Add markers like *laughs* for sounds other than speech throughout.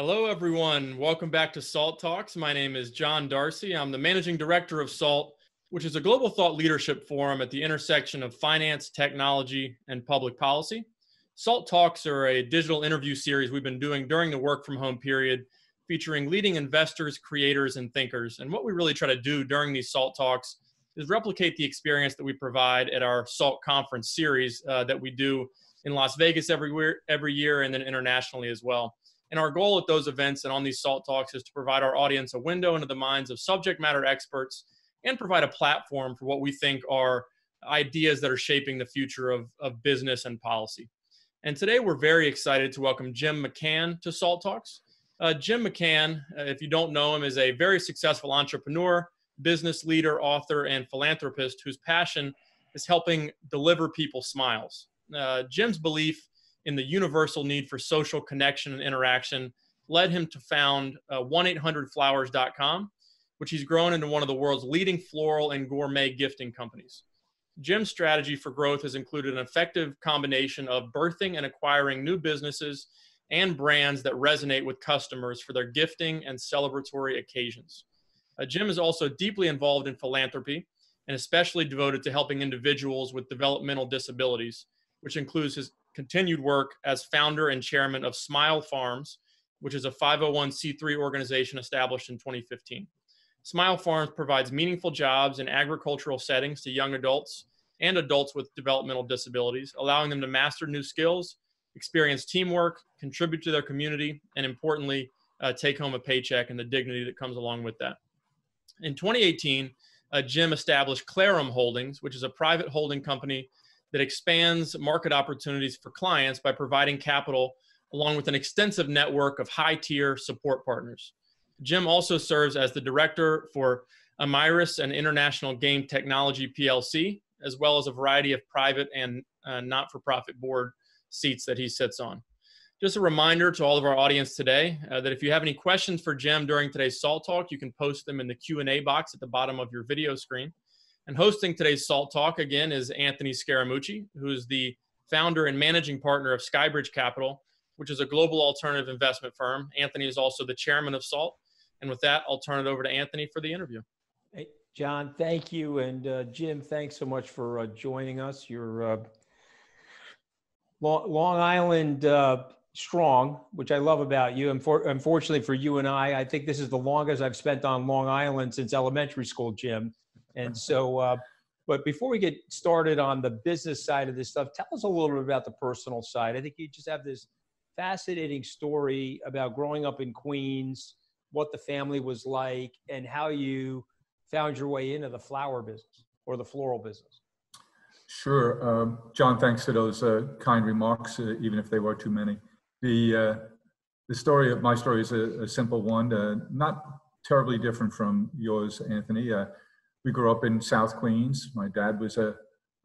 Hello, everyone. Welcome back to SALT Talks. My name is John Darcy. I'm the managing director of SALT, which is a global thought leadership forum at the intersection of finance, technology, and public policy. SALT Talks are a digital interview series we've been doing during the work from home period, featuring leading investors, creators, and thinkers. And what we really try to do during these SALT Talks is replicate the experience that we provide at our SALT conference series uh, that we do in Las Vegas every every year and then internationally as well. And our goal at those events and on these SALT Talks is to provide our audience a window into the minds of subject matter experts and provide a platform for what we think are ideas that are shaping the future of, of business and policy. And today we're very excited to welcome Jim McCann to SALT Talks. Uh, Jim McCann, uh, if you don't know him, is a very successful entrepreneur, business leader, author, and philanthropist whose passion is helping deliver people smiles. Uh, Jim's belief in the universal need for social connection and interaction led him to found uh, 1-800-Flowers.com, which he's grown into one of the world's leading floral and gourmet gifting companies. Jim's strategy for growth has included an effective combination of birthing and acquiring new businesses and brands that resonate with customers for their gifting and celebratory occasions. Uh, Jim is also deeply involved in philanthropy and especially devoted to helping individuals with developmental disabilities, which includes his continued work as founder and chairman of Smile Farms, which is a 501c3 organization established in 2015. Smile Farms provides meaningful jobs in agricultural settings to young adults and adults with developmental disabilities, allowing them to master new skills, experience teamwork, contribute to their community, and importantly, uh, take home a paycheck and the dignity that comes along with that. In 2018, uh, Jim established Clarum Holdings, which is a private holding company that expands market opportunities for clients by providing capital along with an extensive network of high tier support partners. Jim also serves as the director for Amiris and International Game Technology PLC, as well as a variety of private and uh, not for profit board seats that he sits on. Just a reminder to all of our audience today uh, that if you have any questions for Jim during today's SALT Talk, you can post them in the Q&A box at the bottom of your video screen. And hosting today's SALT Talk again is Anthony Scaramucci, who is the founder and managing partner of Skybridge Capital, which is a global alternative investment firm. Anthony is also the chairman of SALT. And with that, I'll turn it over to Anthony for the interview. Hey, John, thank you. And uh, Jim, thanks so much for uh, joining us. You're uh, Long, Island uh, strong, which I love about you. unfortunately for you and I, I think this is the longest I've spent on Long Island since elementary school, Jim. And so, uh, but before we get started on the business side of this stuff, tell us a little bit about the personal side. I think you just have this fascinating story about growing up in Queens, what the family was like, and how you found your way into the flower business or the floral business. Sure. Um, John, thanks for those uh, kind remarks, uh, even if they were too many. The, uh, the story of my story is a, a simple one, uh, not terribly different from yours, Anthony. We grew up in South Queens. My dad was a,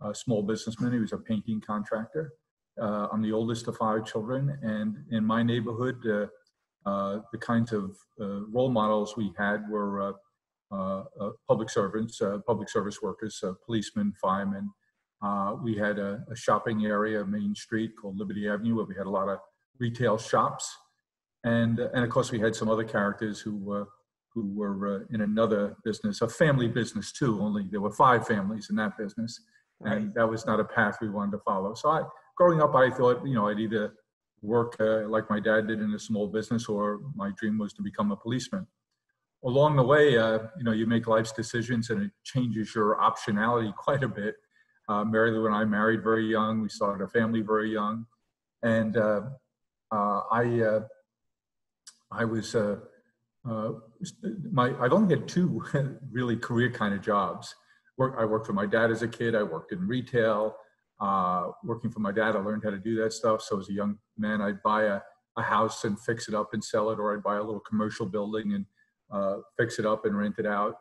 a small businessman. He was a painting contractor. Uh, I'm the oldest of five children, and in my neighborhood, uh, uh, the kinds of uh, role models we had were uh, public servants, public service workers, policemen, firemen. we had a, a, shopping area, Main Street, called Liberty Avenue, where we had a lot of retail shops, and and of course we had some other characters who who were uh, in another business, a family business too. Only there were five families in that business, right. and that was not a path we wanted to follow. So, I, growing up, I thought, you know, I'd either work uh, like my dad did in a small business, or my dream was to become a policeman. Along the way, uh, you know, you make life's decisions, and it changes your optionality *laughs* quite a bit. Uh, Mary Lou and I married very young. We started a family very young, and uh, uh, I I was uh, my I've only had two *laughs* really career kind of jobs. Work, I worked for my dad as a kid. I worked in retail. Uh, working for my dad, I learned how to do that stuff. So as a young man, I'd buy a, a house and fix it up and sell it, or I'd buy a little commercial building and uh, fix it up and rent it out.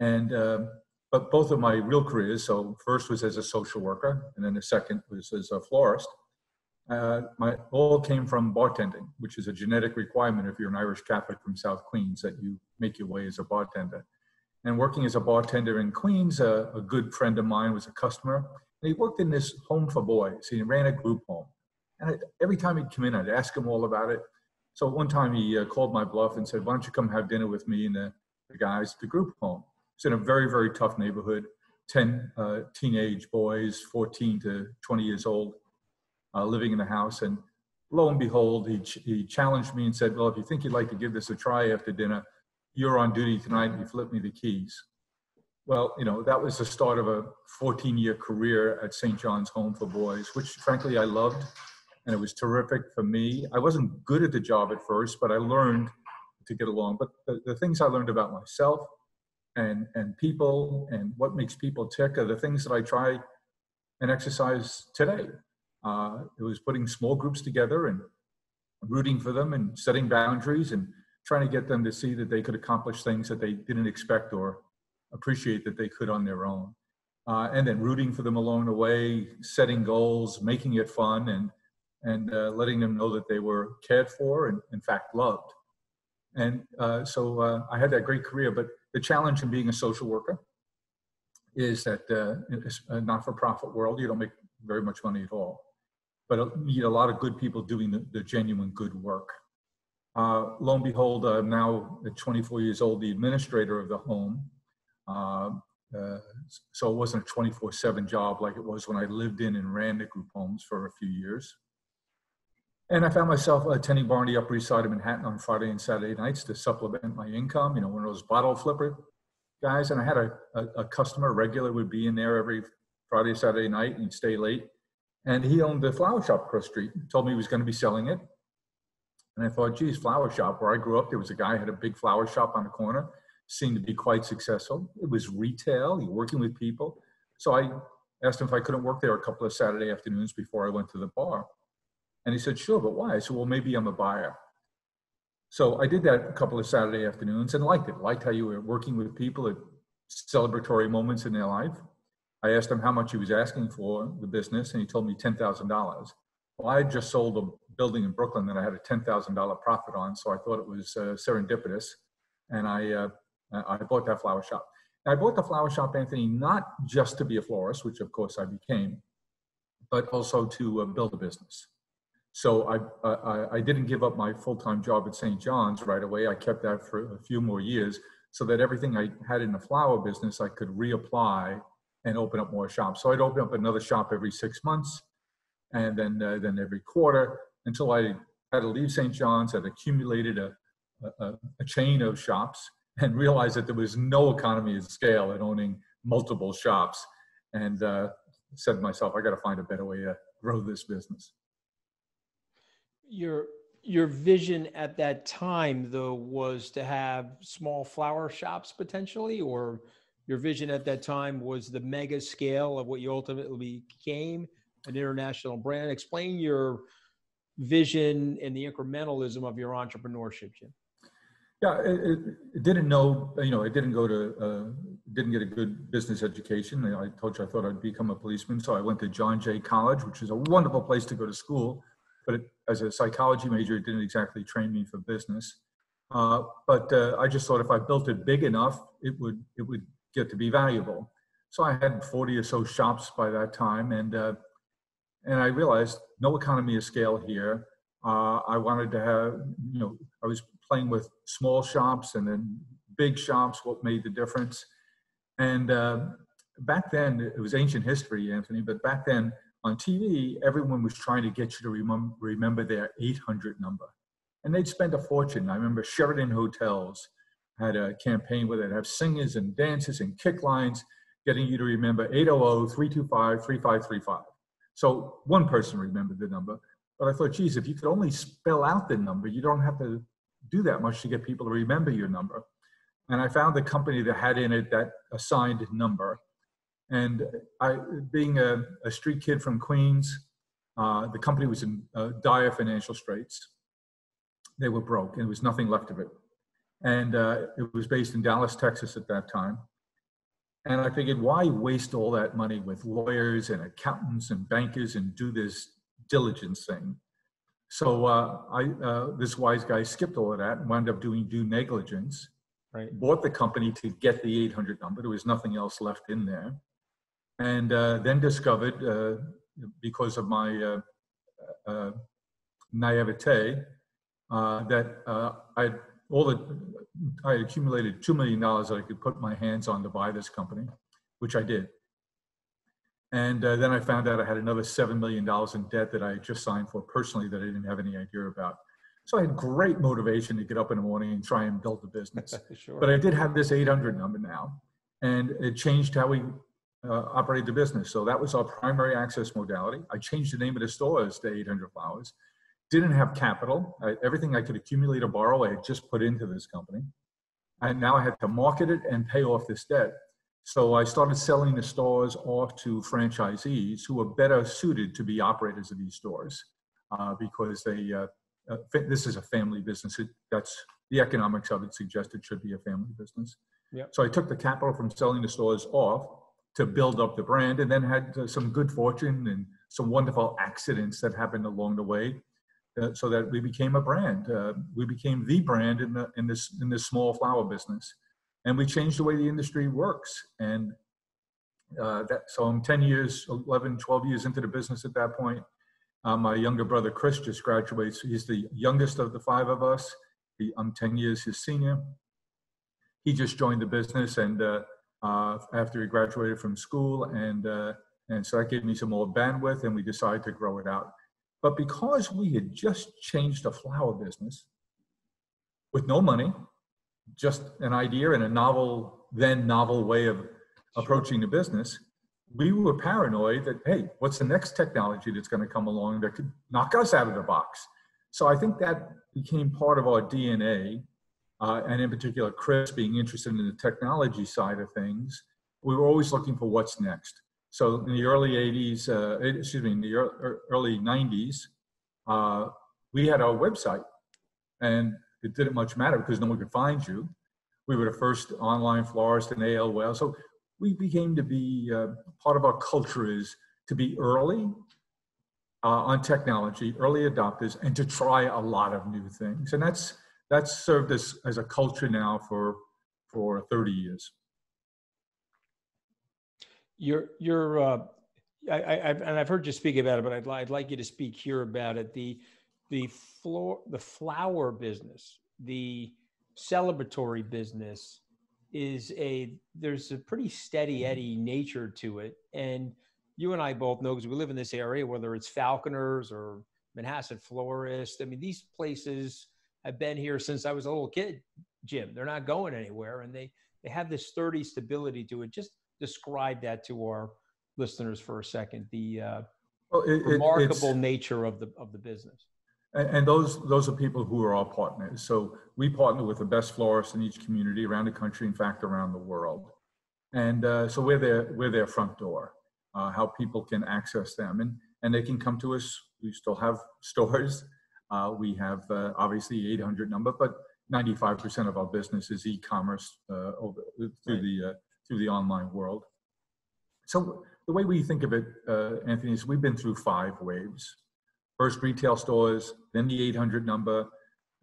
And uh, but both of my real careers, so first was as a social worker, and then the second was as a florist uh, my all came from bartending, which is a genetic requirement if you're an Irish Catholic from South Queens that you make your way as a bartender. And working as a bartender in Queens, uh, a good friend of mine was a customer. And he worked in this home for boys. He ran a group home. And I, every time he'd come in, I'd ask him all about it. So one time he uh, called my bluff and said, "Why don't you come have dinner with me and the, the guys at the group home?" It's in a very very tough neighborhood. Ten uh, teenage boys, 14 to 20 years old, uh, living in the house. And lo and behold, he, ch- he challenged me and said, "Well, if you think you'd like to give this a try after dinner, you're on duty tonight. And he flipped me the keys." Well, you know, that was the start of a 14 year career at St. John's Home for Boys, which frankly I loved. And it was terrific for me. I wasn't good at the job at first, but I learned to get along. But the, the things I learned about myself and, and people and what makes people tick are the things that I try and exercise today. Uh, it was putting small groups together and rooting for them and setting boundaries and trying to get them to see that they could accomplish things that they didn't expect or appreciate that they could on their own. Uh, and then rooting for them along the way, setting goals, making it fun, and and uh, letting them know that they were cared for and in fact loved. And uh, so uh, I had that great career. But the challenge in being a social worker is that uh, it's a not-for-profit world. You don't make very much money at all, but need a lot of good people doing the, the genuine good work. Uh, lo and behold, I'm now at 24 years old, the administrator of the home uh, uh, so it wasn't a 24 7 job like it was when I lived in and ran the group homes for a few years. And I found myself attending bar on Upper East Side of Manhattan on Friday and Saturday nights to supplement my income, you know, one of those bottle flipper guys. And I had a, a, a customer, regular, would be in there every Friday, Saturday night, and stay late. And he owned the flower shop across the street, told me he was going to be selling it. And I thought, geez, flower shop. Where I grew up, there was a guy had a big flower shop on the corner seemed to be quite successful. It was retail, you're working with people. So I asked him if I couldn't work there a couple of Saturday afternoons before I went to the bar. And he said, sure, but why? I said, well, maybe I'm a buyer. So I did that a couple of Saturday afternoons and liked it. Liked how you were working with people at celebratory moments in their life. I asked him how much he was asking for the business, and he told me $10,000. Well, I had just sold a building in Brooklyn that I had a $10,000 profit on, so I thought it was uh, serendipitous. And I uh, I bought that flower shop. I bought the flower shop, Anthony, not just to be a florist, which of course I became, but also to uh, build a business. So I, I, I didn't give up my full-time job at St. John's right away. I kept that for a few more years so that everything I had in the flower business, I could reapply and open up more shops. So I'd open up another shop every six months and then, uh, then every quarter until I had to leave St. John's, had accumulated a, a, a chain of shops and realized that there was no economy of scale in owning multiple shops and uh, said to myself i got to find a better way to grow this business your your vision at that time though was to have small flower shops potentially or your vision at that time was the mega scale of what you ultimately became an international brand explain your vision and the incrementalism of your entrepreneurship jim yeah, it, it, didn't know, you know, I didn't go to, uh, didn't get a good business education. I told you I thought I'd become a policeman. So I went to John Jay College, which is a wonderful place to go to school. But it, as a psychology major, it didn't exactly train me for business. Uh, but uh, I just thought if I built it big enough, it would, it would get to be valuable. So I had 40 or so shops by that time. And, uh, and I realized no economy of scale here. Uh, I wanted to have, you know, I was playing with small shops and then big shops, what made the difference. And uh, back then, it was ancient history, Anthony, but back then on TV, everyone was trying to get you to remember, remember their 800 number. And they'd spend a fortune. I remember Sheraton Hotels had a campaign where they'd have singers and dancers and kick lines getting you to remember 800-325-3535. So one person remembered the number. But I thought, geez, if you could only spell out the number, you don't have to do that much to get people to remember your number. And I found the company that had in it that assigned number. And I, being a, a street kid from Queens, uh, the company was in uh, dire financial straits. They were broke, and there was nothing left of it. And uh, it was based in Dallas, Texas at that time. And I figured, why waste all that money with lawyers and accountants and bankers and do this diligence thing? So uh, I, uh, this wise guy skipped all of that and wound up doing due negligence. Right. Bought the company to get the 800 number. There was nothing else left in there, and uh, then discovered uh, because of my uh, uh, naivete, uh, that uh, I all the I accumulated two million dollars that I could put my hands on to buy this company, which I did. And uh, then I found out I had another $7 million in debt that I had just signed for personally that I didn't have any idea about. So I had great motivation to get up in the morning and try and build the business. *laughs* sure. But I did have this 800 number now, and it changed how we uh, operate the business. So that was our primary access modality. I changed the name of the stores to 800 Flowers. Didn't have capital. I, everything I could accumulate or borrow, I had just put into this company. And now I had to market it and pay off this debt. So I started selling the stores off to franchisees who were better suited to be operators of these stores uh, because they uh, uh, this is a family business. It, that's the economics of it suggest it should be a family business. Yep. So I took the capital from selling the stores off to build up the brand, and then had uh, some good fortune and some wonderful accidents that happened along the way, uh, so that we became a brand. Uh, we became the brand in the in this in this small flower business and we changed the way the industry works. And uh, that, so I'm 10 years, 11, 12 years into the business at that point. Uh, my younger brother Chris just graduates. He's the youngest of the five of us. He, I'm 10 years his senior. He just joined the business, and uh, uh after he graduated from school, and and so that gave me some more bandwidth, and we decided to grow it out. But because we had just changed a flower business with no money, just an idea and a novel, then novel way of approaching the business, we were paranoid that, hey, what's the next technology that's going to come along that could knock us out of the box? So I think that became part of our DNA. Uh, and in particular, Chris being interested in the technology side of things, we were always looking for what's next. So in the early 80s, uh, excuse me, in the early 90s, uh, we had our website. And it didn't much matter because no one could find you. We were the first online florist in AOL. So we became to be uh, part of our culture is to be early uh, on technology, early adopters, and to try a lot of new things. And that's that's served us as a culture now for for 30 years. You're you're uh, I, I, and I've heard you speak about it, but I'd, I'd like you to speak here about it. The the floor, the flower business, the celebratory business is a there's a pretty steady eddy nature to it. And you and i both know because we live in this area whether it's falconers or manhasset florist i mean these places have been here since i was a little kid jim. They're not going anywhere and they they have this sturdy stability to it. Just describe that to our listeners for a second the uh, well, it, remarkable nature of the of the business and, and those those are people who are our partners. So we partner with the best florists in each community around the country, in fact, around the world. And uh, so we're their we're their front door. Uh, how people can access them, and and they can come to us. We still have *laughs* stores. Uh, we have uh, obviously 800 number, but 95% of our business is e-commerce uh, over through right. the uh, through the online world. So the way we think of it, Anthony, is we've been through five waves first retail stores, then the 800 number,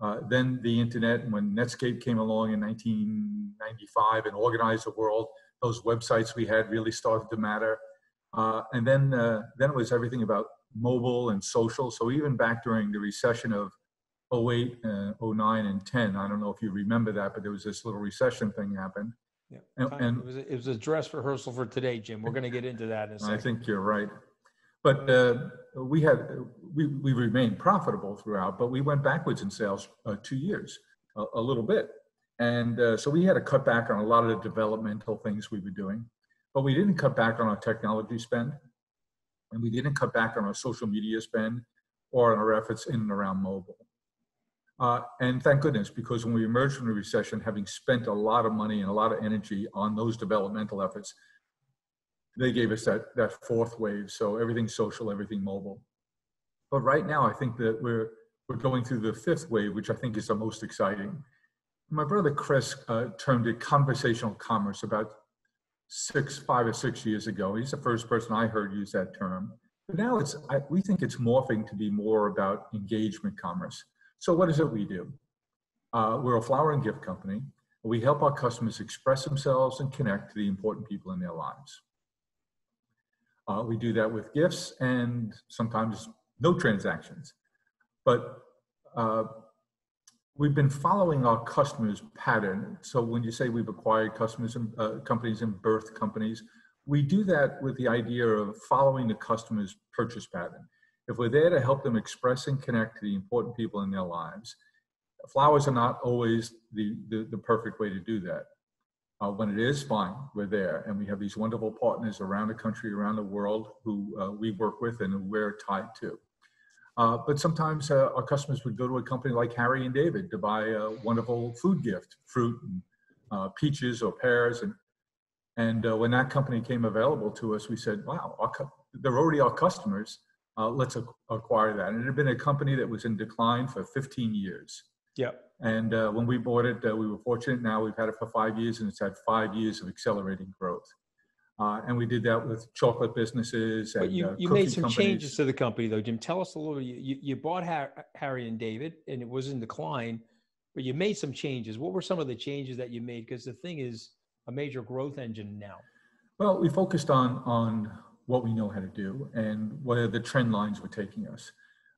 uh, then the internet. And when Netscape came along in 1995 and organized the world, those websites we had really started to matter. Uh, and then, uh, then it was everything about mobile and social. So even back during the recession of 08, uh, 09, and 10, I don't know if you remember that, but there was this little recession thing happened. Yeah, and, and it, was a, it was a dress rehearsal for today, Jim. We're going to get into that in a second. I think you're right. But uh, we had we, we remained profitable throughout, but we went backwards in sales uh, two years, a, a, little bit. And uh, so we had to cut back on a lot of the developmental things we were doing, but we didn't cut back on our technology spend, and we didn't cut back on our social media spend or on our efforts in and around mobile. Uh, and thank goodness, because when we emerged from the recession, having spent a lot of money and a lot of energy on those developmental efforts, they gave us that that fourth wave. So everything social, everything mobile. But right now, I think that we're we're going through the fifth wave, which I think is the most exciting. My brother Chris uh, termed it conversational commerce about six, five or six years ago. He's the first person I heard use that term. But now it's I, we think it's morphing to be more about engagement commerce. So what is it we do? Uh, we're a flower and gift company. We help our customers express themselves and connect to the important people in their lives. Uh, we do that with gifts and sometimes no transactions. But uh, we've been following our customers' pattern. So when you say we've acquired customers and uh, companies and birth companies, we do that with the idea of following the customer's purchase pattern. If we're there to help them express and connect to the important people in their lives, flowers are not always the, the, the perfect way to do that. Uh, when it is, fine, we're there. And we have these wonderful partners around the country, around the world who uh, we work with and we're tied to. Uh, but sometimes uh, our customers would go to a company like Harry and David to buy a wonderful food gift, fruit and uh, peaches or pears. And, and uh, when that company came available to us, we said, wow, they're already our customers. Let's acquire that. And it had been a company that was in decline for 15 years. Yep. And uh, when we bought it, uh, we were fortunate. Now we've had it for five years, and it's had five years of accelerating growth. Uh, and we did that with chocolate businesses. And, but you, uh, you made some companies. changes to the company, though, Jim. Tell us a little. You, you bought Harry and David, and it was in decline, but you made some changes. What were some of the changes that you made? Because the thing is a major growth engine now. Well, we focused on on what we know how to do and where the trend lines were taking us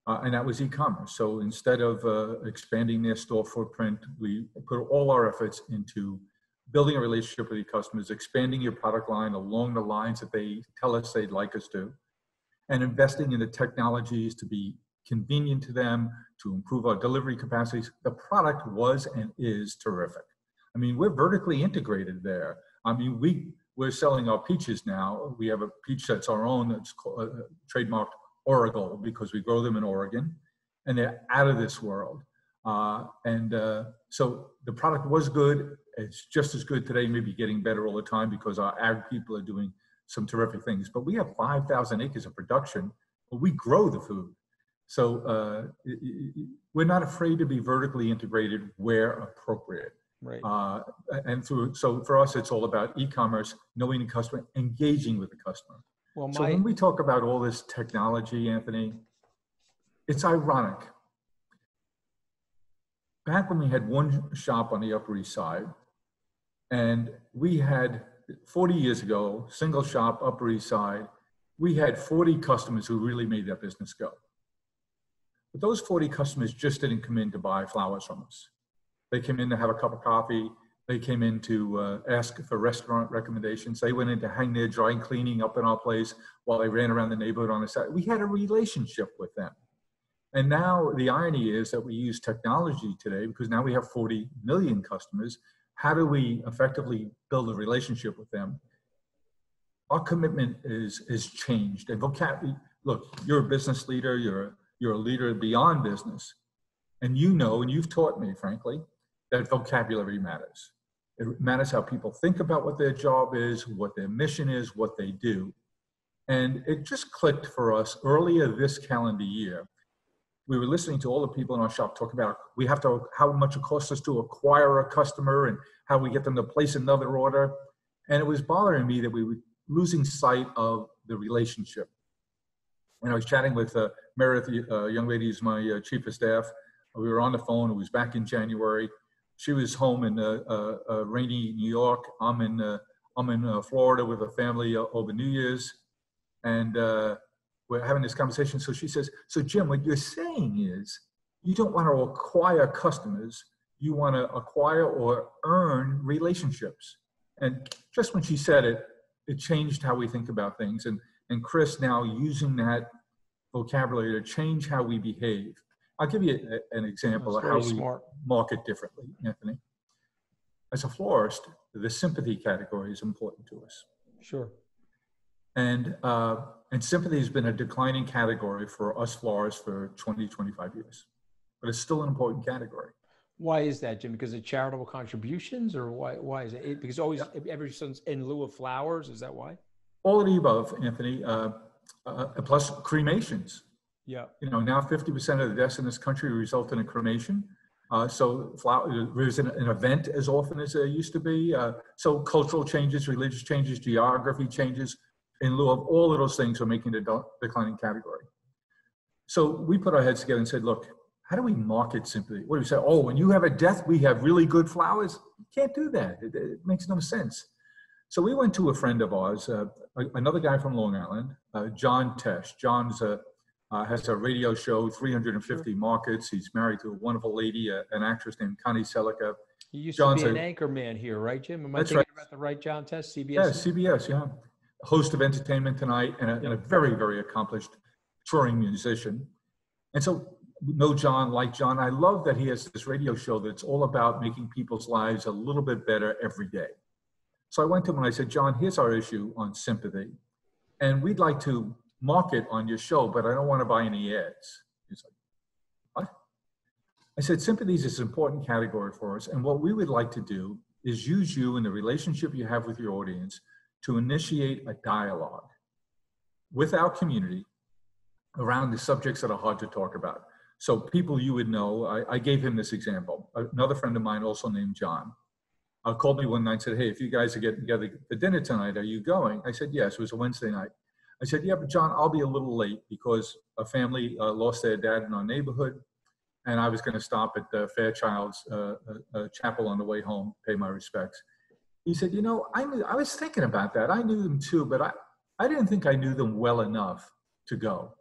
uh, and that was e-commerce. So instead of uh, expanding their store footprint, we put all our efforts into building a relationship with your customers, expanding your product line along the lines that they tell us they'd like us to, and investing in the technologies to be convenient to them, to improve our delivery capacities. The product was and is terrific. I mean, we're vertically integrated there. I mean, we we're selling our peaches now. We have a peach that's our own that's called, uh, trademarked Oregold because we grow them in Oregon and they're out of this world. Uh, and uh, so the product was good. It's just as good today, maybe getting better all the time because our ag people are doing some terrific things. But we have 5,000 acres of production, but we grow the food. So uh, we're not afraid to be vertically integrated where appropriate. Right. Uh, and through, so for us, it's all about e-commerce, knowing the customer, engaging with the customer. Well, my... So when we talk about all this technology, Anthony, it's ironic. Back when we had one shop on the Upper East Side, and we had 40 years ago, single shop, Upper East Side, we had 40 customers who really made that business go. But those 40 customers just didn't come in to buy flowers from us. They came in to have a cup of coffee, they came in to uh, ask for restaurant recommendations. They went in to hang their dry cleaning up in our place while they ran around the neighborhood on the side. We had a relationship with them. And now the irony is that we use technology today because now we have 40 million customers. How do we effectively build a relationship with them? Our commitment is is changed. And vocab, look, you're a business leader. You're you're a leader beyond business, and you know, and you've taught me, frankly, that vocabulary matters. It matters how people think about what their job is, what their mission is, what they do. And it just clicked for us earlier this calendar year. We were listening to all the people in our shop talk about we have to how much it costs us to acquire a customer and how we get them to place another order. And it was bothering me that we were losing sight of the relationship. And I was chatting with uh, Meredith, a uh, young lady who's my uh, chief of staff. We were on the phone. It was back in January she was home in uh, uh, uh, rainy New York. I'm in I'm in Florida with a family over New Year's, and we're having this conversation. So she says, "So Jim, what you're saying is you don't want to acquire customers, you want to acquire or earn relationships." And just when she said it, it changed how we think about things. And and Chris now using that vocabulary to change how we behave. I'll give you a, an example of how smart. we market differently, Anthony. As a florist, the sympathy category is important to us. Sure. And, uh, and sympathy has been a declining category for us florists for 20, 25 years, but it's still an important category. Why is that, Jim? Because of charitable contributions, or why? Why is it? Because always, yeah. ever since in lieu of flowers, is that why? All of the above, Anthony. Uh, uh, plus cremations. Yeah. You know, now 50% of the deaths in this country result in a cremation. Uh, so flower, there's an, an, event as often as there used to be. Uh, so cultural changes, religious changes, geography changes, in lieu of all of those things are making the declining category. So we put our heads together and said, look, how do we market sympathy? What do we say? Oh, when you have a death, we have really good flowers. You can't do that. It, it makes no sense. So we went to a friend of ours, uh, another guy from Long Island, uh, John Tesh. John's a uh, has a radio show, 350 markets. He's married to a wonderful lady, uh, an actress named Connie Sellecca. You used John's to be an anchor man here, right, Jim? Am I That's thinking right. about the right John Tesh, CBS? Yeah, CBS, yeah. Host of Entertainment Tonight and a, and a very, very accomplished touring musician. And so, know John, like John, I love that he has this radio show that's all about making people's lives a little bit better every day. So I went to him and I said, John, here's our issue on sympathy. And we'd like to market on your show, but I don't want to buy any ads. He's like, what? I said, sympathy is an important category for us. And what we would like to do is use you and the relationship you have with your audience to initiate a dialogue with our community around the subjects that are hard to talk about. So people you would know, I, I gave him this example. Another friend of mine, also named John, uh, called me one night and said, hey, if you guys are getting together for dinner tonight, are you going? I said, yes, it was a Wednesday night. I said, yeah, but John, I'll be a little late because a family uh, lost their dad in our neighborhood. And I was going to stop at Fairchild's uh, uh, uh, chapel on the way home, pay my respects. He said, you know, I, knew, I was thinking about that. I knew them too, but I, I didn't think I knew them well enough to go.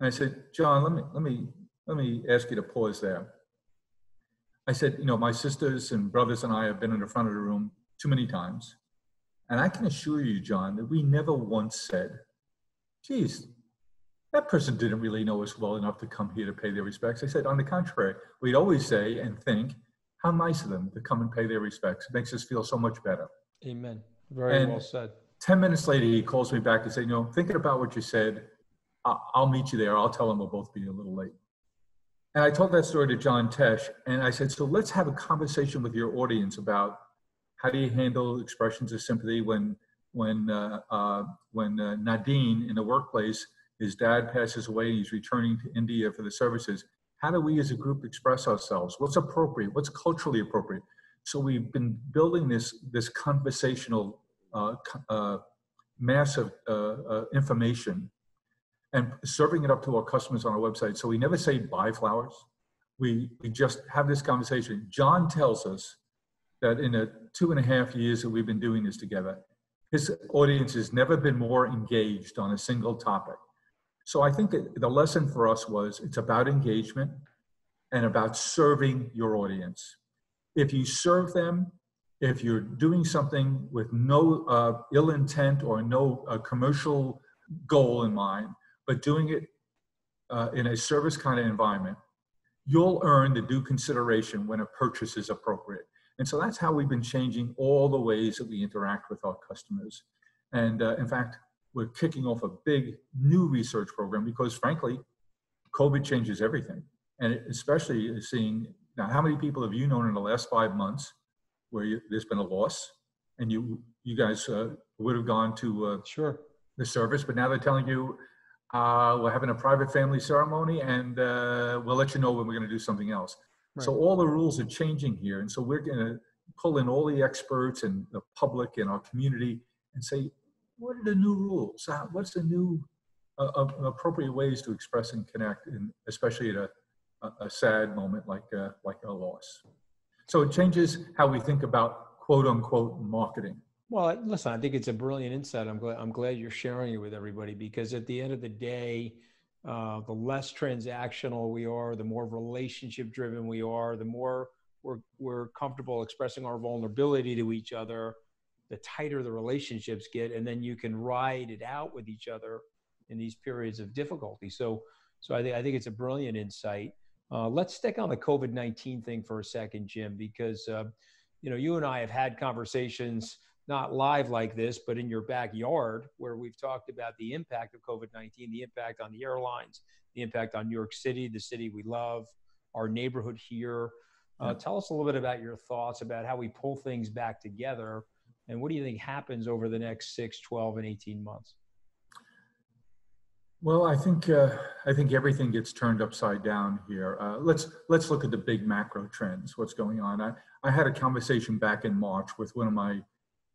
And I said, John, let me, let me, let me ask you to pause there. I said, you know, my sisters and brothers and I have been in the front of the room too many times. And I can assure you, John, that we never once said, geez, that person didn't really know us well enough to come here to pay their respects. I said, on the contrary, we'd always say and think, how nice of them to come and pay their respects. It makes us feel so much better. Amen. Very And- well said. 10 minutes later, he calls me back and said, you know, thinking about what you said, I'll meet you there. I'll tell them we'll both be a little late. And I told that story to John Tesh, and I said, so let's have a conversation with your audience about how do you handle expressions of sympathy when, when, uh, uh, when uh, Nadine in the workplace, his dad passes away and he's returning to India for the services. How do we as a group express ourselves? What's appropriate? What's culturally appropriate? So we've been building this, this conversational uh, uh, massive uh, uh, information and serving it up to our customers on our website. So we never say buy flowers. We, we just have this conversation. John tells us that in the two and a half years that we've been doing this together, his audience has never been more engaged on a single topic. So I think that the lesson for us was it's about engagement and about serving your audience. If you serve them, if you're doing something with no uh, ill intent or no uh, commercial goal in mind, but doing it uh, in a service kind of environment, you'll earn the due consideration when a purchase is appropriate. And so that's how we've been changing all the ways that we interact with our customers. And uh, in fact, we're kicking off a big new research program because frankly, COVID changes everything. And especially seeing, now how many people have you known in the last five months where you, there's been a loss and you, you guys uh, would have gone to uh, Sure. the service, but now they're telling you, uh, we're having a private family ceremony and uh, we'll let you know when we're going to do something else. So all the rules are changing here. And so we're going to pull in all the experts and the public and our community and say, what are the new rules? What's the new uh, uh, appropriate ways to express and connect, and especially at a, a, a sad moment like, uh, like a loss. So it changes how we think about quote unquote marketing. Well, listen, I think it's a brilliant insight. I'm glad I'm glad you're sharing it with everybody because at the end of the day, uh, the less transactional we are, the more relationship driven we are, the more we're we're comfortable expressing our vulnerability to each other, the tighter the relationships get, and then you can ride it out with each other in these periods of difficulty. So, so I think I think it's a brilliant insight. Uh, let's stick on the COVID nineteen thing for a second, Jim, because uh, you know you and I have had conversations not live like this, but in your backyard, where we've talked about the impact of COVID 19, the impact on the airlines, the impact on New York City, the city we love, our neighborhood here. Uh, tell us a little bit about your thoughts about how we pull things back together. And what do you think happens over the next six, 12, and 18 months? Well, I think uh, I think everything gets turned upside down here. Uh, let's let's look at the big macro trends. What's going on? I, I had a conversation back in March with one of my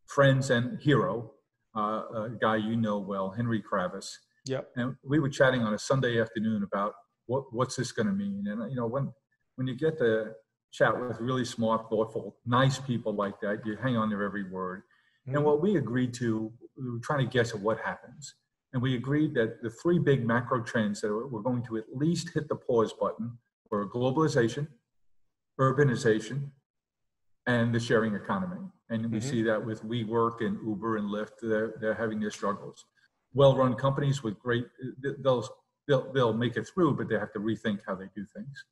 friends and hero, uh, a guy you know well, Henry Kravis, Yep. and we were chatting on a Sunday afternoon about what what's this going to mean. And you know when when you get to chat with really smart, thoughtful, nice people like that, you hang on their every word. And what we agreed to, we were trying to guess at what happens. And we agreed that the three big macro trends that were going to at least hit the pause button were globalization, urbanization, and the sharing economy. And we Mhm. see that with WeWork and Uber and Lyft, they're, they're having their struggles. Well-run companies with great, they'll, they'll, they'll make it through, but they have to rethink how they do things.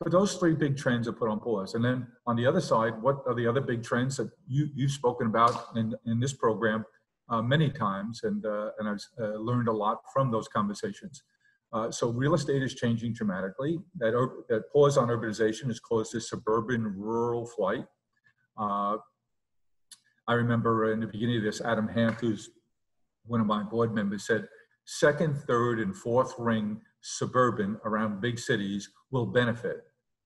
But those three big trends are put on pause. And then on the other side, what are the other big trends that you, you've spoken about in, in this program uh, many times? And, uh, and I've uh, learned a lot from those conversations. Uh, so real estate is changing dramatically. That, that pause on urbanization has caused this suburban rural flight. Uh, I remember in the beginning of this, Adam Hanft, who's one of my board members, said second, third, and fourth ring suburban around big cities will benefit.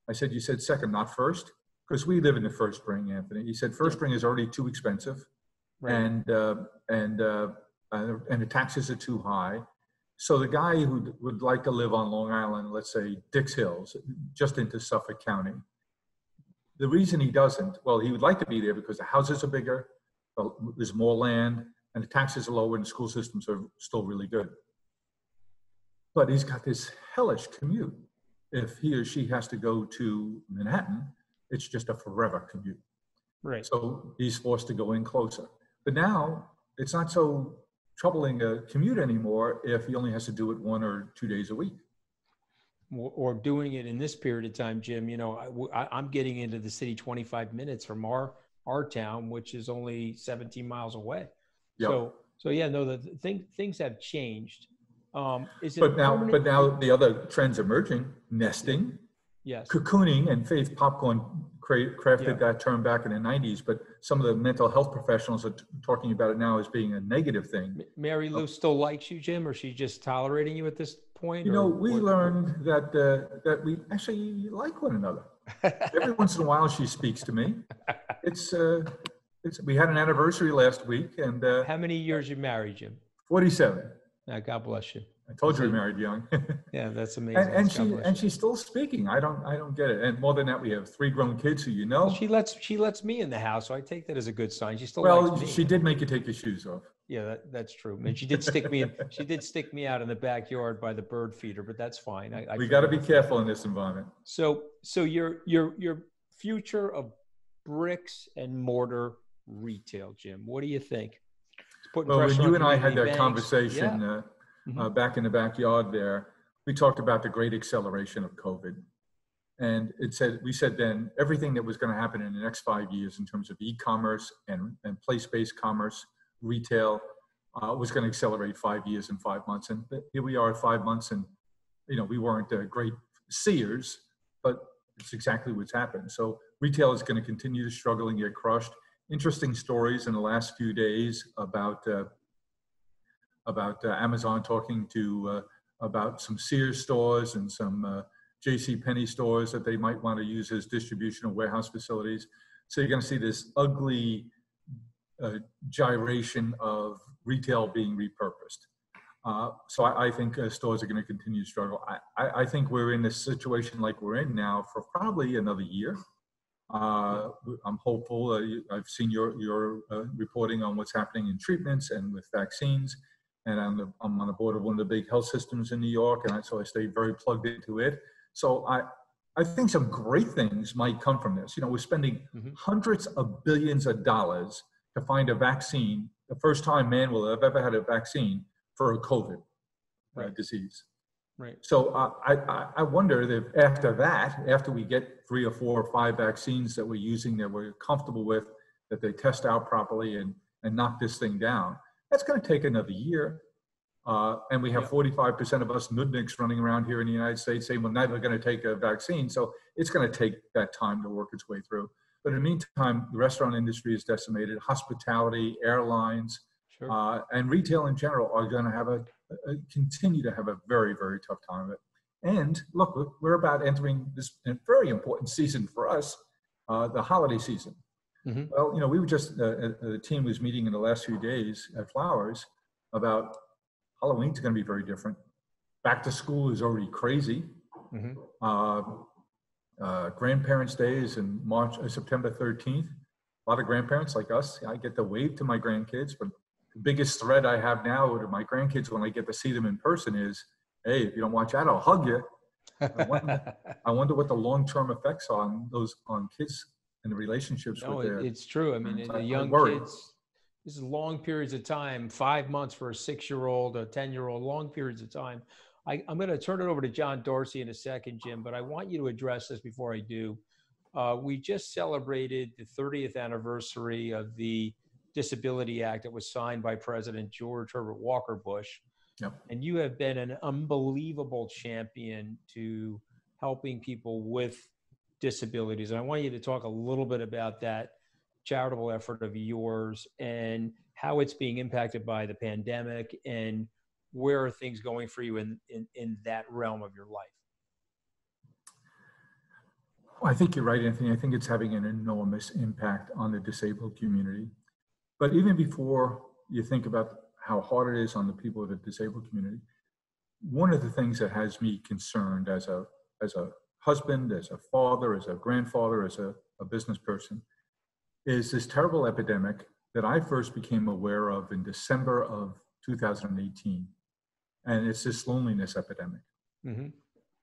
I said, you said second, not first? Because we live in the first ring, Anthony. He said first ring is already too expensive Right. and, uh, and, uh, uh, and the taxes are too high. So the guy who would like to live on Long Island, let's say Dix Hills, just into Suffolk County, the reason he doesn't, well, he would like to be there because the houses are bigger, there's more land, and the taxes are lower, and the school systems are still really good. But he's got this hellish commute. If he or she has to go to Manhattan, it's just a forever commute. Right. So he's forced to go in closer. But now it's not so troubling a commute anymore if he only has to do it one or two days a week. Or, doing it in this period of time, Jim, you know, I, am getting into the city 25 minutes from our, our town, which is only 17 miles away. Yep. So, so yeah, no, the thing, things have changed. Um, is it? But now, permanent- but now the other trends emerging, nesting, Yes, cocooning, and Faith Popcorn cra- crafted Yeah. that term back in the 90s. But some of the mental health professionals are t- talking about it now as being a negative thing. Mary Lou still likes you, Jim, or she's just tolerating you at this point? You know, we what- learned that uh, that we actually like one another. *laughs* Every once in a while, she speaks to me. It's uh, it's. We had an anniversary last week, and uh, How many years you married, Jim? 47. Uh, God bless you. I told you we married young. *laughs* Yeah, that's amazing. and and she and she's still speaking. I don't I don't get it. And more than that, we have three grown kids who you know. She lets she lets me in the house, so I take that as a good sign. She still Well, she did make you take your shoes off. Yeah, that, that's true. And she did stick me in. *laughs* She did stick me out in the backyard by the bird feeder, but that's fine. I, I We got to be careful in this environment. So, so your your your future of bricks and mortar retail, Jim. What do you think? It's putting Well, when you and I had that banks. conversation Yeah. uh, Mhm. uh, back in the backyard there, we talked about the great acceleration of COVID. And it said, we said then, everything that was going to happen in the next five years in terms of e-commerce and, and place-based commerce, retail, uh, was going to accelerate five years and five months. And here we are at five months and, you know, we weren't uh, great seers, but it's exactly what's happened. So retail is going to continue to struggle and get crushed. Interesting stories in the last few days about uh, about uh, Amazon talking to uh, about some Sears stores and some uh, J.C. Penney stores that they might want to use as distribution or warehouse facilities. So you're going to see this ugly uh, gyration of retail being repurposed. Uh, so I, I think uh, stores are going to continue to struggle. I, I, I think we're in a situation like we're in now for probably another year. I'm hopeful. I've seen your your reporting on what's happening in treatments and with vaccines, and I'm, the, I'm on the board of one of the big health systems in New York, and I, so I stay very plugged into it. So I I think some great things might come from this. You know, we're spending Mhm. hundreds of billions of dollars to find a vaccine. The first time man will have ever had a vaccine for a COVID uh, Right. disease. Right. So uh, I, I, I wonder if after that, after we get three or four or five vaccines that we're using that we're comfortable with, that they test out properly and, and knock this thing down, that's going to take another year. Uh, and we have 45% of us nudniks running around here in the United States saying we're never going to take a vaccine. So it's going to take that time to work its way through. But in the meantime, the restaurant industry is decimated, hospitality, airlines, Sure. uh, and retail in general are going to have a, a continue to have a very very tough time of it. And look, we're- about entering this very important season for us, uh, the holiday season. Mhm. Well, you know, we were just uh, uh, the team was meeting in the last few days at Flowers about Halloween's going to be very different. Back to school is already crazy. Mhm. Uh, uh, Grandparents' Day is in March, uh, September 13th. A lot of grandparents like us, I get to wave to my grandkids, but the biggest threat I have now to my grandkids when I get to see them in person is, hey, if you don't watch out, I'll hug you. I wonder, *laughs* I wonder what the long-term effects on those on kids and the relationships No, with their. it's true. I mean, parents. the young worry. kids, this is long periods of time, five months for a six-year-old, a 10-year-old, long periods of time. I, I'm going to turn it over to John Darcy in a second, Jim, but I want you to address this before I do. Uh, we just celebrated the 30th anniversary of the Disability Act that was signed by President George Herbert Walker Bush. Yep. And you have been an unbelievable champion to helping people with disabilities. And I want you to talk a little bit about that charitable effort of yours and how it's being impacted by the pandemic and where are things going for you in, in, in that realm of your life? I think you're right, Anthony. I think it's having an enormous impact on the disabled community. But even before you think about how hard it is on the people of the disabled community, one of the things that has me concerned as a as a husband, as a father, as a grandfather, as a, a business person, is this terrible epidemic that I first became aware of in December of 2018. And it's this loneliness epidemic. Mhm.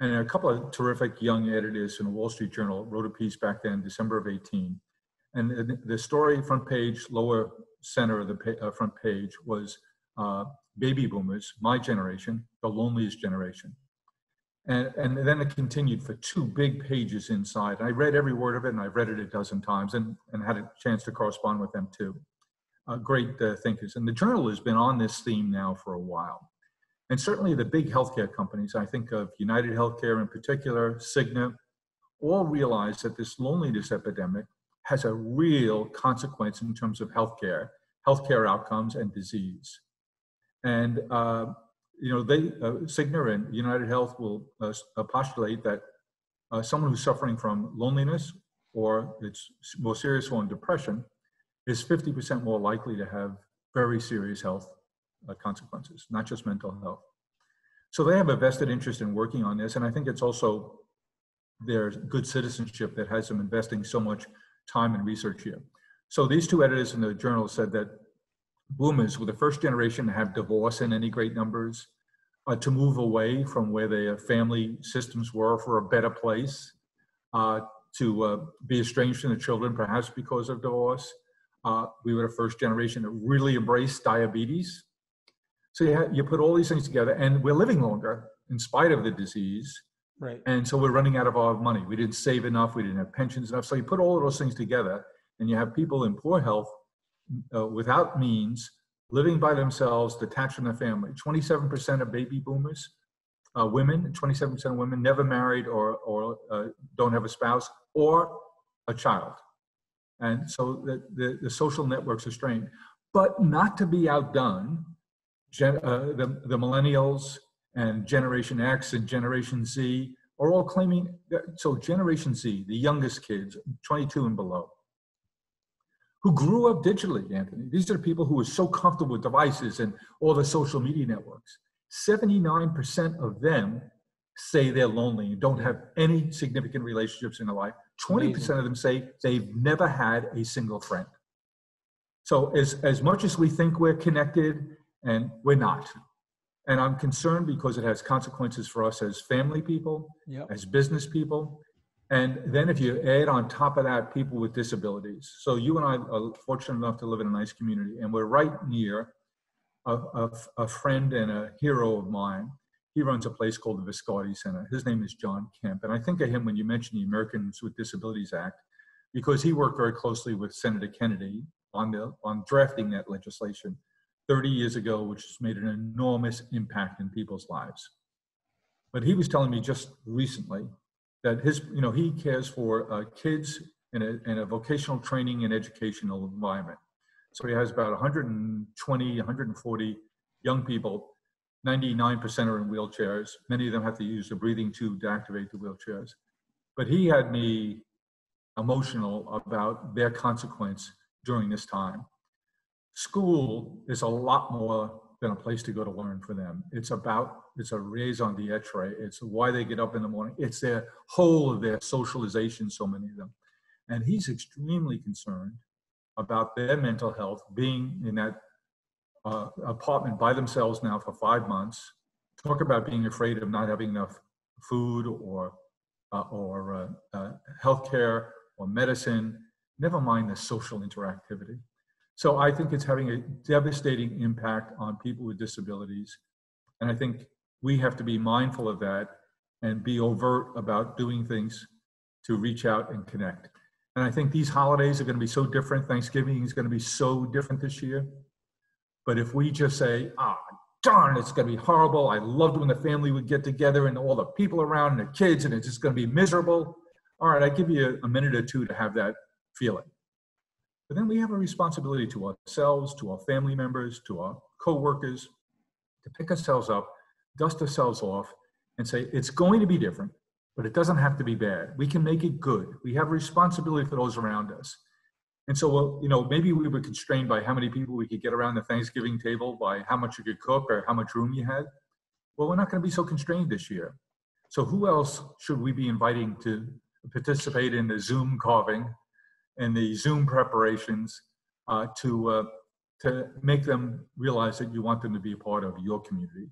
And a couple of terrific young editors in the Wall Street Journal wrote a piece back then, December of 18. And the- the story, front page, lower center of the pa- uh, front page, was uh, baby boomers, my generation, the loneliest generation. And, and then it continued for two big pages inside. I read every word of it, and I've read it a dozen times and, and had a chance to correspond with them too. Uh, great uh, thinkers. And the journal has been on this theme now for a while. And certainly the big healthcare companies, I think of United Healthcare in particular, Cigna, all realize that this loneliness epidemic has a real consequence in terms of healthcare, healthcare outcomes, and disease. And uh, you know, they uh, Cigna and United Health will uh, uh, postulate that uh, someone who's suffering from loneliness or its more serious form, depression, is 50% more likely to have very serious health uh, consequences, not just mental health. So they have a vested interest in working on this, and I think it's also their good citizenship that has them investing so much time and research here. So these two editors in the journal said that boomers were the first generation to have divorce in any great numbers, uh, to move away from where their family systems were for a better place, uh, to uh, be estranged from the children, perhaps because of divorce. Uh, we were the first generation that really embraced diabetes. So you, ha- you put all these things together, and we're living longer in spite of the disease. Right. And so we're running out of our money. We didn't save enough. We didn't have pensions enough. So you put all of those things together, and you have people in poor health, uh, without means, living by themselves, detached from their family. 27% of baby boomers, uh, women, 27% of women never married or, or uh, don't have a spouse or a child. And so the, the, the social networks are strained. But not to be outdone, gen, uh, the, the millennials and Generation X and Generation Z are all claiming so Generation Z, the youngest kids, 22 and below, who grew up digitally, Anthony. These are people who are so comfortable with devices and all the social media networks. 79% of them say they're lonely and don't have any significant relationships in their life. 20% Amazing. of them say they've never had a single friend. So as, as much as we think we're connected, and we're not. And I'm concerned because it has consequences for us as family people, Yep. as business people. And then if you add on top of that people with disabilities. So you and I are fortunate enough to live in a nice community, and we're right near a, a, a friend and a hero of mine. He runs a place called the Viscardi Center. His name is John Kemp. And I think of him when you mention the Americans with Disabilities Act, because he worked very closely with Senator Kennedy on, the, on drafting that legislation 30 years ago, which has made an enormous impact in people's lives. But he was telling me just recently that his, you know, he cares for uh, kids in a, in a vocational training and educational environment. So he has about 120, 140 young people. 99% are in wheelchairs. Many of them have to use a breathing tube to activate the wheelchairs. But he had me emotional about their consequence during this time. School is a lot more than a place to go to learn for them. It's about, it's a raison d'etre. It's why they get up in the morning. It's their whole of their socialization, so many of them. And he's extremely concerned about their mental health being in that uh, apartment by themselves now for five months. Talk about being afraid of not having enough food or uh, or uh, uh, healthcare or medicine. Never mind the social interactivity. So I think it's having a devastating impact on people with disabilities, and I think we have to be mindful of that and be overt about doing things to reach out and connect. And I think these holidays are going to be so different. Thanksgiving is going to be so different this year. But if we just say, ah, darn, it's going to be horrible. I loved when the family would get together and all the people around and the kids, and it's just going to be miserable. All right, I give you a minute or two to have that feeling. But then we have a responsibility to ourselves, to our family members, to our coworkers, to pick ourselves up, dust ourselves off, and say, it's going to be different but it doesn't have to be bad. We can make it good. We have a responsibility for those around us. And so, well, you know, maybe we were constrained by how many people we could get around the Thanksgiving table, by how much you could cook or how much room you had. Well, we're not going to be so constrained this year. So, who else should we be inviting to participate in the Zoom carving and the Zoom preparations uh, to uh, to make them realize that you want them to be a part of your community?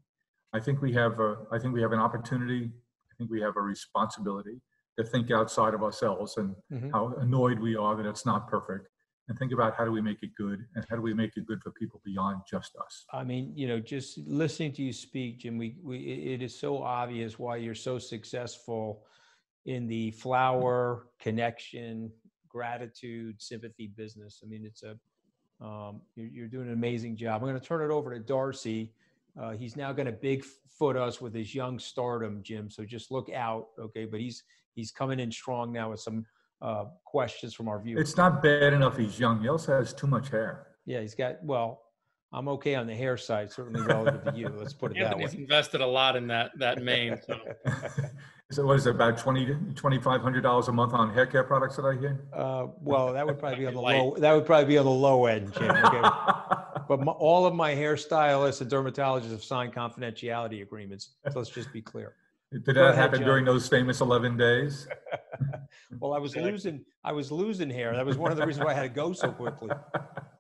I think we have a, I think we have an opportunity I think we have a responsibility to think outside of ourselves and mm-hmm. how annoyed we are that it's not perfect and think about how do we make it good and how do we make it good for people beyond just us i mean you know just listening to you speak jim we, we it is so obvious why you're so successful in the flower connection gratitude sympathy business i mean it's a um, you're, you're doing an amazing job i'm going to turn it over to darcy uh, he's now going to bigfoot us with his young stardom, Jim. So just look out, okay? But he's he's coming in strong now with some uh, questions from our viewers. It's not bad enough he's young. He also has too much hair. Yeah, he's got well. I'm okay on the hair side, certainly relative to you. Let's put it that way. He's invested a lot in that that mane. So. *laughs* so what is it about 20 2500 dollars a month on hair care products that I hear? Uh, well, that would probably be on the low. That would probably be on the low end, Jim. *laughs* Okay. but my, all of my hairstylists and dermatologists have signed confidentiality agreements. So let's just be clear. Did that ahead, happen John. during those famous 11 days? *laughs* well, I was losing, I was losing hair. That was one of the reasons why I had to go so quickly. *laughs*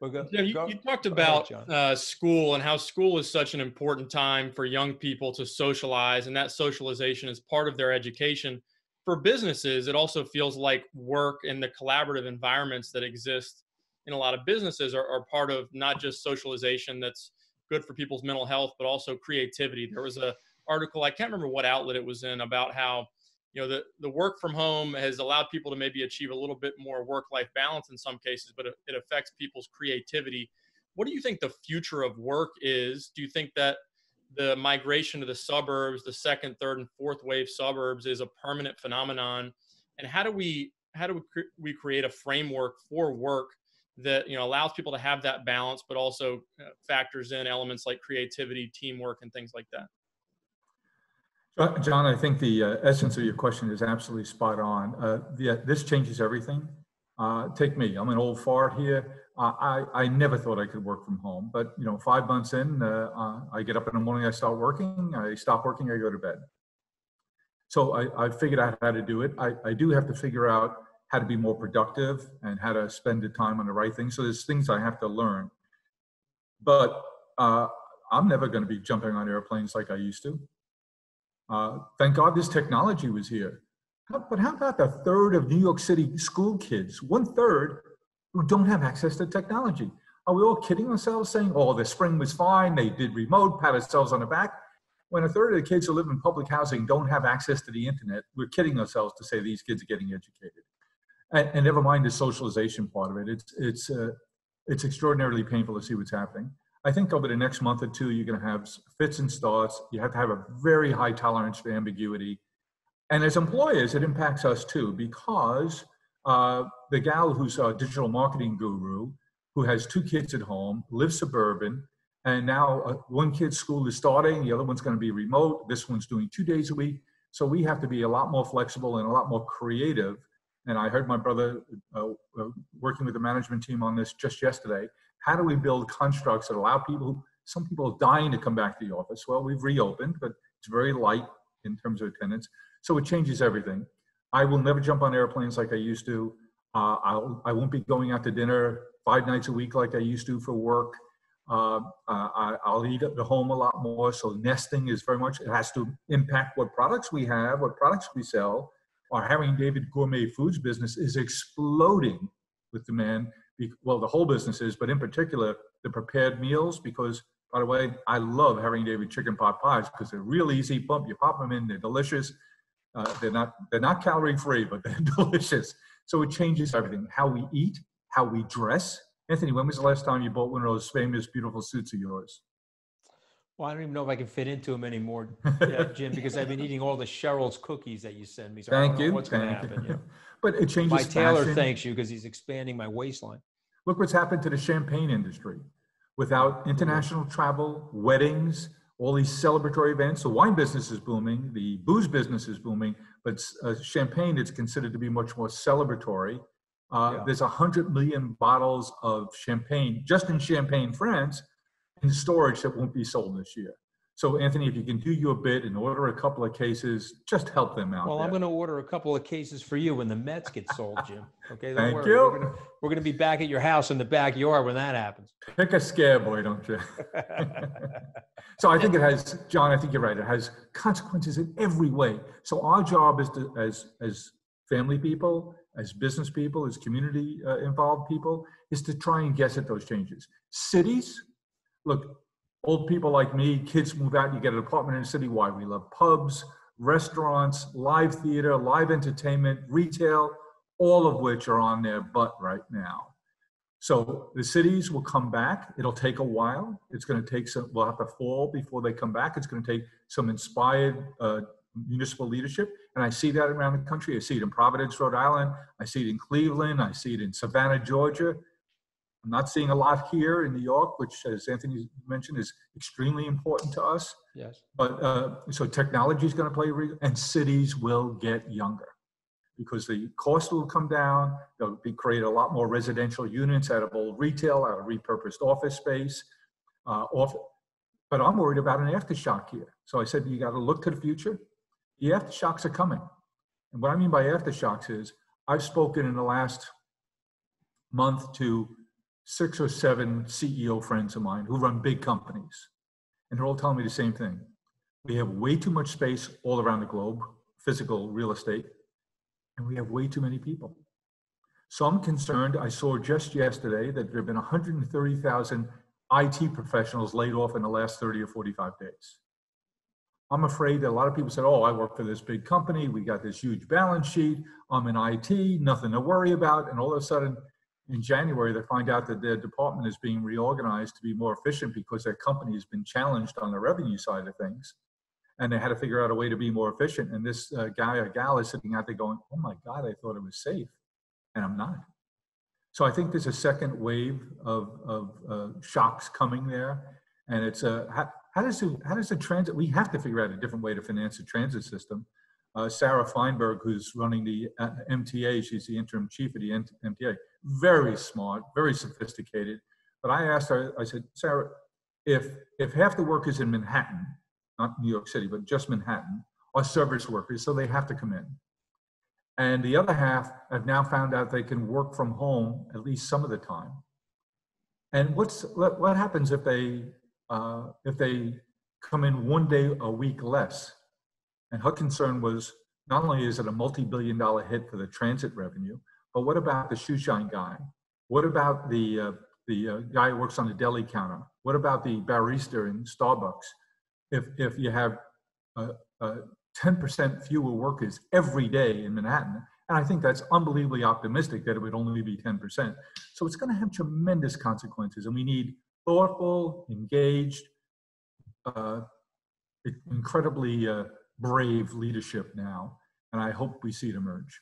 Go, you, go, you, talked about ahead, uh, school and how school is such an important time for young people to socialize, and that socialization is part of their education. For businesses, it also feels like work and the collaborative environments that exist in a lot of businesses are, are part of not just socialization that's good for people's mental health, but also creativity. There was a article I can't remember what outlet it was in about how you know the the work from home has allowed people to maybe achieve a little bit more work life balance in some cases, but it, it affects people's creativity. What do you think the future of work is? Do you think that the migration to the suburbs, the second, third, and fourth wave suburbs, is a permanent phenomenon? And how do we how do we, we create a framework for work that you know allows people to have that balance, but also uh, factors in elements like creativity, teamwork, and things like that. John, I think the uh, essence of your question is absolutely spot on. Uh, the, this changes everything. Uh, take me, I'm an old fart here. Uh, I, I never thought I could work from home, but you know, five months in, uh, uh, I get up in the morning, I start working, I stop working, I go to bed. So I, I figured out how to do it. I, I do have to figure out how to be more productive and how to spend the time on the right things. So there's things I have to learn. But I'm never going to be jumping on airplanes like I used to. Uh, thank God this technology was here. How, but how about the third of New York City school kids, one third, who don't have access to technology? Are we all kidding ourselves saying, oh, the spring was fine, they did remote, pat ourselves on the back? When a third of the kids who live in public housing don't have access to the internet, we're kidding ourselves to say these kids are getting educated and, and never mind the socialization part of it. It's it's uh, it's extraordinarily painful to see what's happening. I think over the next month or two, you're going to have fits and starts. You have to have a very high tolerance for ambiguity, and as employers, it impacts us too because uh, the gal who's a digital marketing guru, who has two kids at home, lives suburban, and now uh, one kid's school is starting, the other one's going to be remote. This one's doing two days a week. So we have to be a lot more flexible and a lot more creative and I heard my brother uh, uh, working with the management team on this just yesterday. How do we build constructs that allow people, some people dying to come back to the office? Well, we've reopened, but it's very light in terms of attendance. So it changes everything. I will never jump on airplanes like I used to. Uh, I'll, I won't be going out to dinner five nights a week like I used to for work. Uh, I, I'll eat at the home a lot more. So nesting is very much, it has to impact what products we have, what products we sell. Our Harry and David Gourmet Foods business is exploding with demand. Well, the whole business is, but in particular, the prepared meals, because by the way, I love Harry David chicken pot pies because they're real easy. Bump, you pop them in, they're delicious. Uh, they're not they're not calorie free, but *laughs* they're delicious. So it changes everything: how we eat, how we dress. Anthony, when was the last time you bought one of those famous, beautiful suits of yours? Well, I don't even know if I can fit into them anymore, yeah, *laughs* Jim, because I've been eating all the Cheryl's cookies that you send me. So Thank you. What's going to happen? You *laughs* know? but it changes. My tailor fashion. thanks you because he's expanding my waistline. Look what's happened to the champagne industry. Without international travel, weddings, all these celebratory events. The wine business is booming, the booze business is booming, but uh, champagne is considered to be much more celebratory. Uh, yeah. There's 100 million bottles of champagne just in Champagne, France, in storage that won't be sold this year. So, Anthony, if you can do your bit and order a couple of cases, just help them out. Well, there. I'm going to order a couple of cases for you when the Mets get sold, Jim. Okay, Thank worry. you. We're going, to, we're going to be back at your house in the backyard when that happens. Pick a scare boy, don't you? *laughs* so I think it has, John. I think you're right. It has consequences in every way. So our job is to, as as family people, as business people, as community uh, involved people, is to try and guess at those changes. Cities, look, old people like me, kids move out, you get an apartment in a city. Why? We love pubs, restaurants, live theater, live entertainment, retail, all of which are on their butt right now. So the cities will come back. It'll take a while. It's going to take some, we'll have to fall before they come back. It's going to take some inspired uh, municipal leadership. And I see that around the country. I see it in Providence, Rhode Island. I see it in Cleveland. I see it in Savannah, Georgia. I'm not seeing a lot here in New York, which, as Anthony mentioned, is extremely important to us. Yes. But uh, so technology is going to play, re- and cities will get younger because the cost will come down. They'll be create a lot more residential units out of old retail, out of repurposed office space. Uh, off, but I'm worried about an aftershock here. So I said, you got to look to the future. The aftershocks are coming. And what I mean by aftershocks is I've spoken in the last month to six or seven CEO friends of mine who run big companies. And they're all telling me the same thing. We have way too much space all around the globe, physical real estate and we have way too many people. So I'm concerned. I saw just yesterday that there have been 130,000 IT professionals laid off in the last 30 or 45 days. I'm afraid that a lot of people said, Oh, I work for this big company. We got this huge balance sheet. I'm in IT, nothing to worry about. And all of a sudden, in January, they find out that their department is being reorganized to be more efficient because their company has been challenged on the revenue side of things and they had to figure out a way to be more efficient. And this uh, guy or gal is sitting out there going, "Oh my God, I thought it was safe, and I'm not." So I think there's a second wave of of uh, shocks coming there, and it's a how, how, does the, how does the transit? We have to figure out a different way to finance the transit system. Uh, Sarah Feinberg, who's running the uh, MTA, she's the interim chief of the MTA. Very smart, very sophisticated. But I asked her, I said, Sarah, if if half the workers in Manhattan not New York City, but just Manhattan, are service workers, so they have to come in. And the other half have now found out they can work from home at least some of the time. And what's what happens if they uh, if they come in one day a week less? And her concern was not only is it a multi-billion dollar hit for the transit revenue, but what about the shoe shine guy? What about the uh, the uh, guy who works on the deli counter? What about the barista in Starbucks? if, if you have uh, uh, 10% fewer workers every day in Manhattan, and I think that's unbelievably optimistic that it would only be 10%. So it's going to have tremendous consequences, and we need thoughtful, engaged, uh, incredibly uh, brave leadership now, and I hope we see it emerge.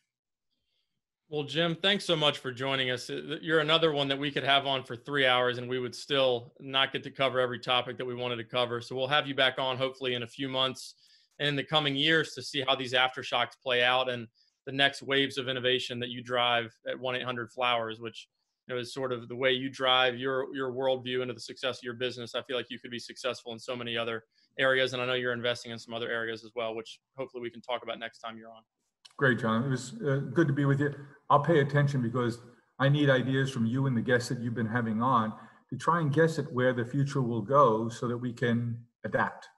Well, Jim, thanks so much for joining us. Uh, you're another one that we could have on for three hours and we would still not get to cover every topic that we wanted to cover. So we'll have you back on hopefully in a few months and in the coming years to see how these aftershocks play out and the next waves of innovation that you drive at 1-800 Flowers, which you know, is sort of the way you drive your your worldview into the success of your business. I feel like you could be successful in so many other areas, and I know you're investing in some other areas as well, which hopefully we can talk about next time you're on. Great, John. It was uh, good to be with you. I'll pay attention because I need ideas from you and the guests that you've been having on to try and guess at where the future will go so that we can adapt.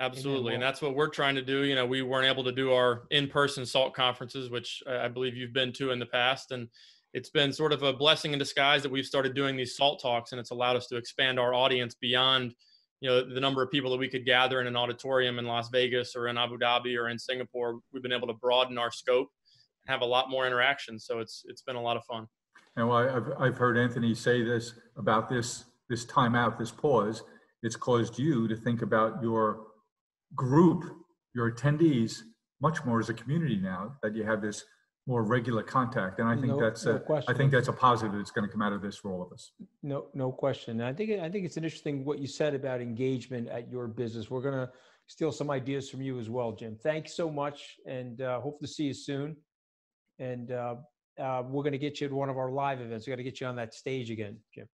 Absolutely. And that's what we're trying to do. You know, we weren't able to do our in person SALT conferences, which I believe you've been to in the past. And it's been sort of a blessing in disguise that we've started doing these SALT talks and it's allowed us to expand our audience beyond, you know, the number of people that we could gather in an auditorium in Las Vegas or in Abu Dhabi or in Singapore. We've been able to broaden our scope and have a lot more interaction. So it's it's been a lot of fun. And I've, I've heard Anthony say this about this this timeout, this pause. It's caused you to think about your group, your attendees, much more as a community now that you have this more regular contact. And I think No- that's no a, I question. think that's a positive that's going to come out of this for all of us. No, no question. And I think, I think it's an interesting what you said about engagement at your business. We're going to steal some ideas from you as well, Jim. Thanks so much and uh, hope to see you soon. And uh, uh, we're going to get you to one of our live events. We got to get you on that stage again, Jim.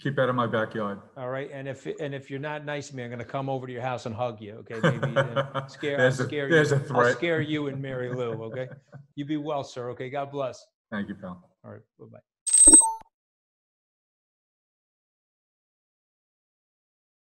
Keep that in my backyard. All right. And if, and if you're not nice to me, I'm going to come over to your house and hug you. Okay. *laughs* Maybe uh, scare, I'll There's a- scare there's you. a I'll threat. scare you and Mary Lou. Okay. You be well, sir. Okay. God bless. Thank you, pal. All right. Bye-bye.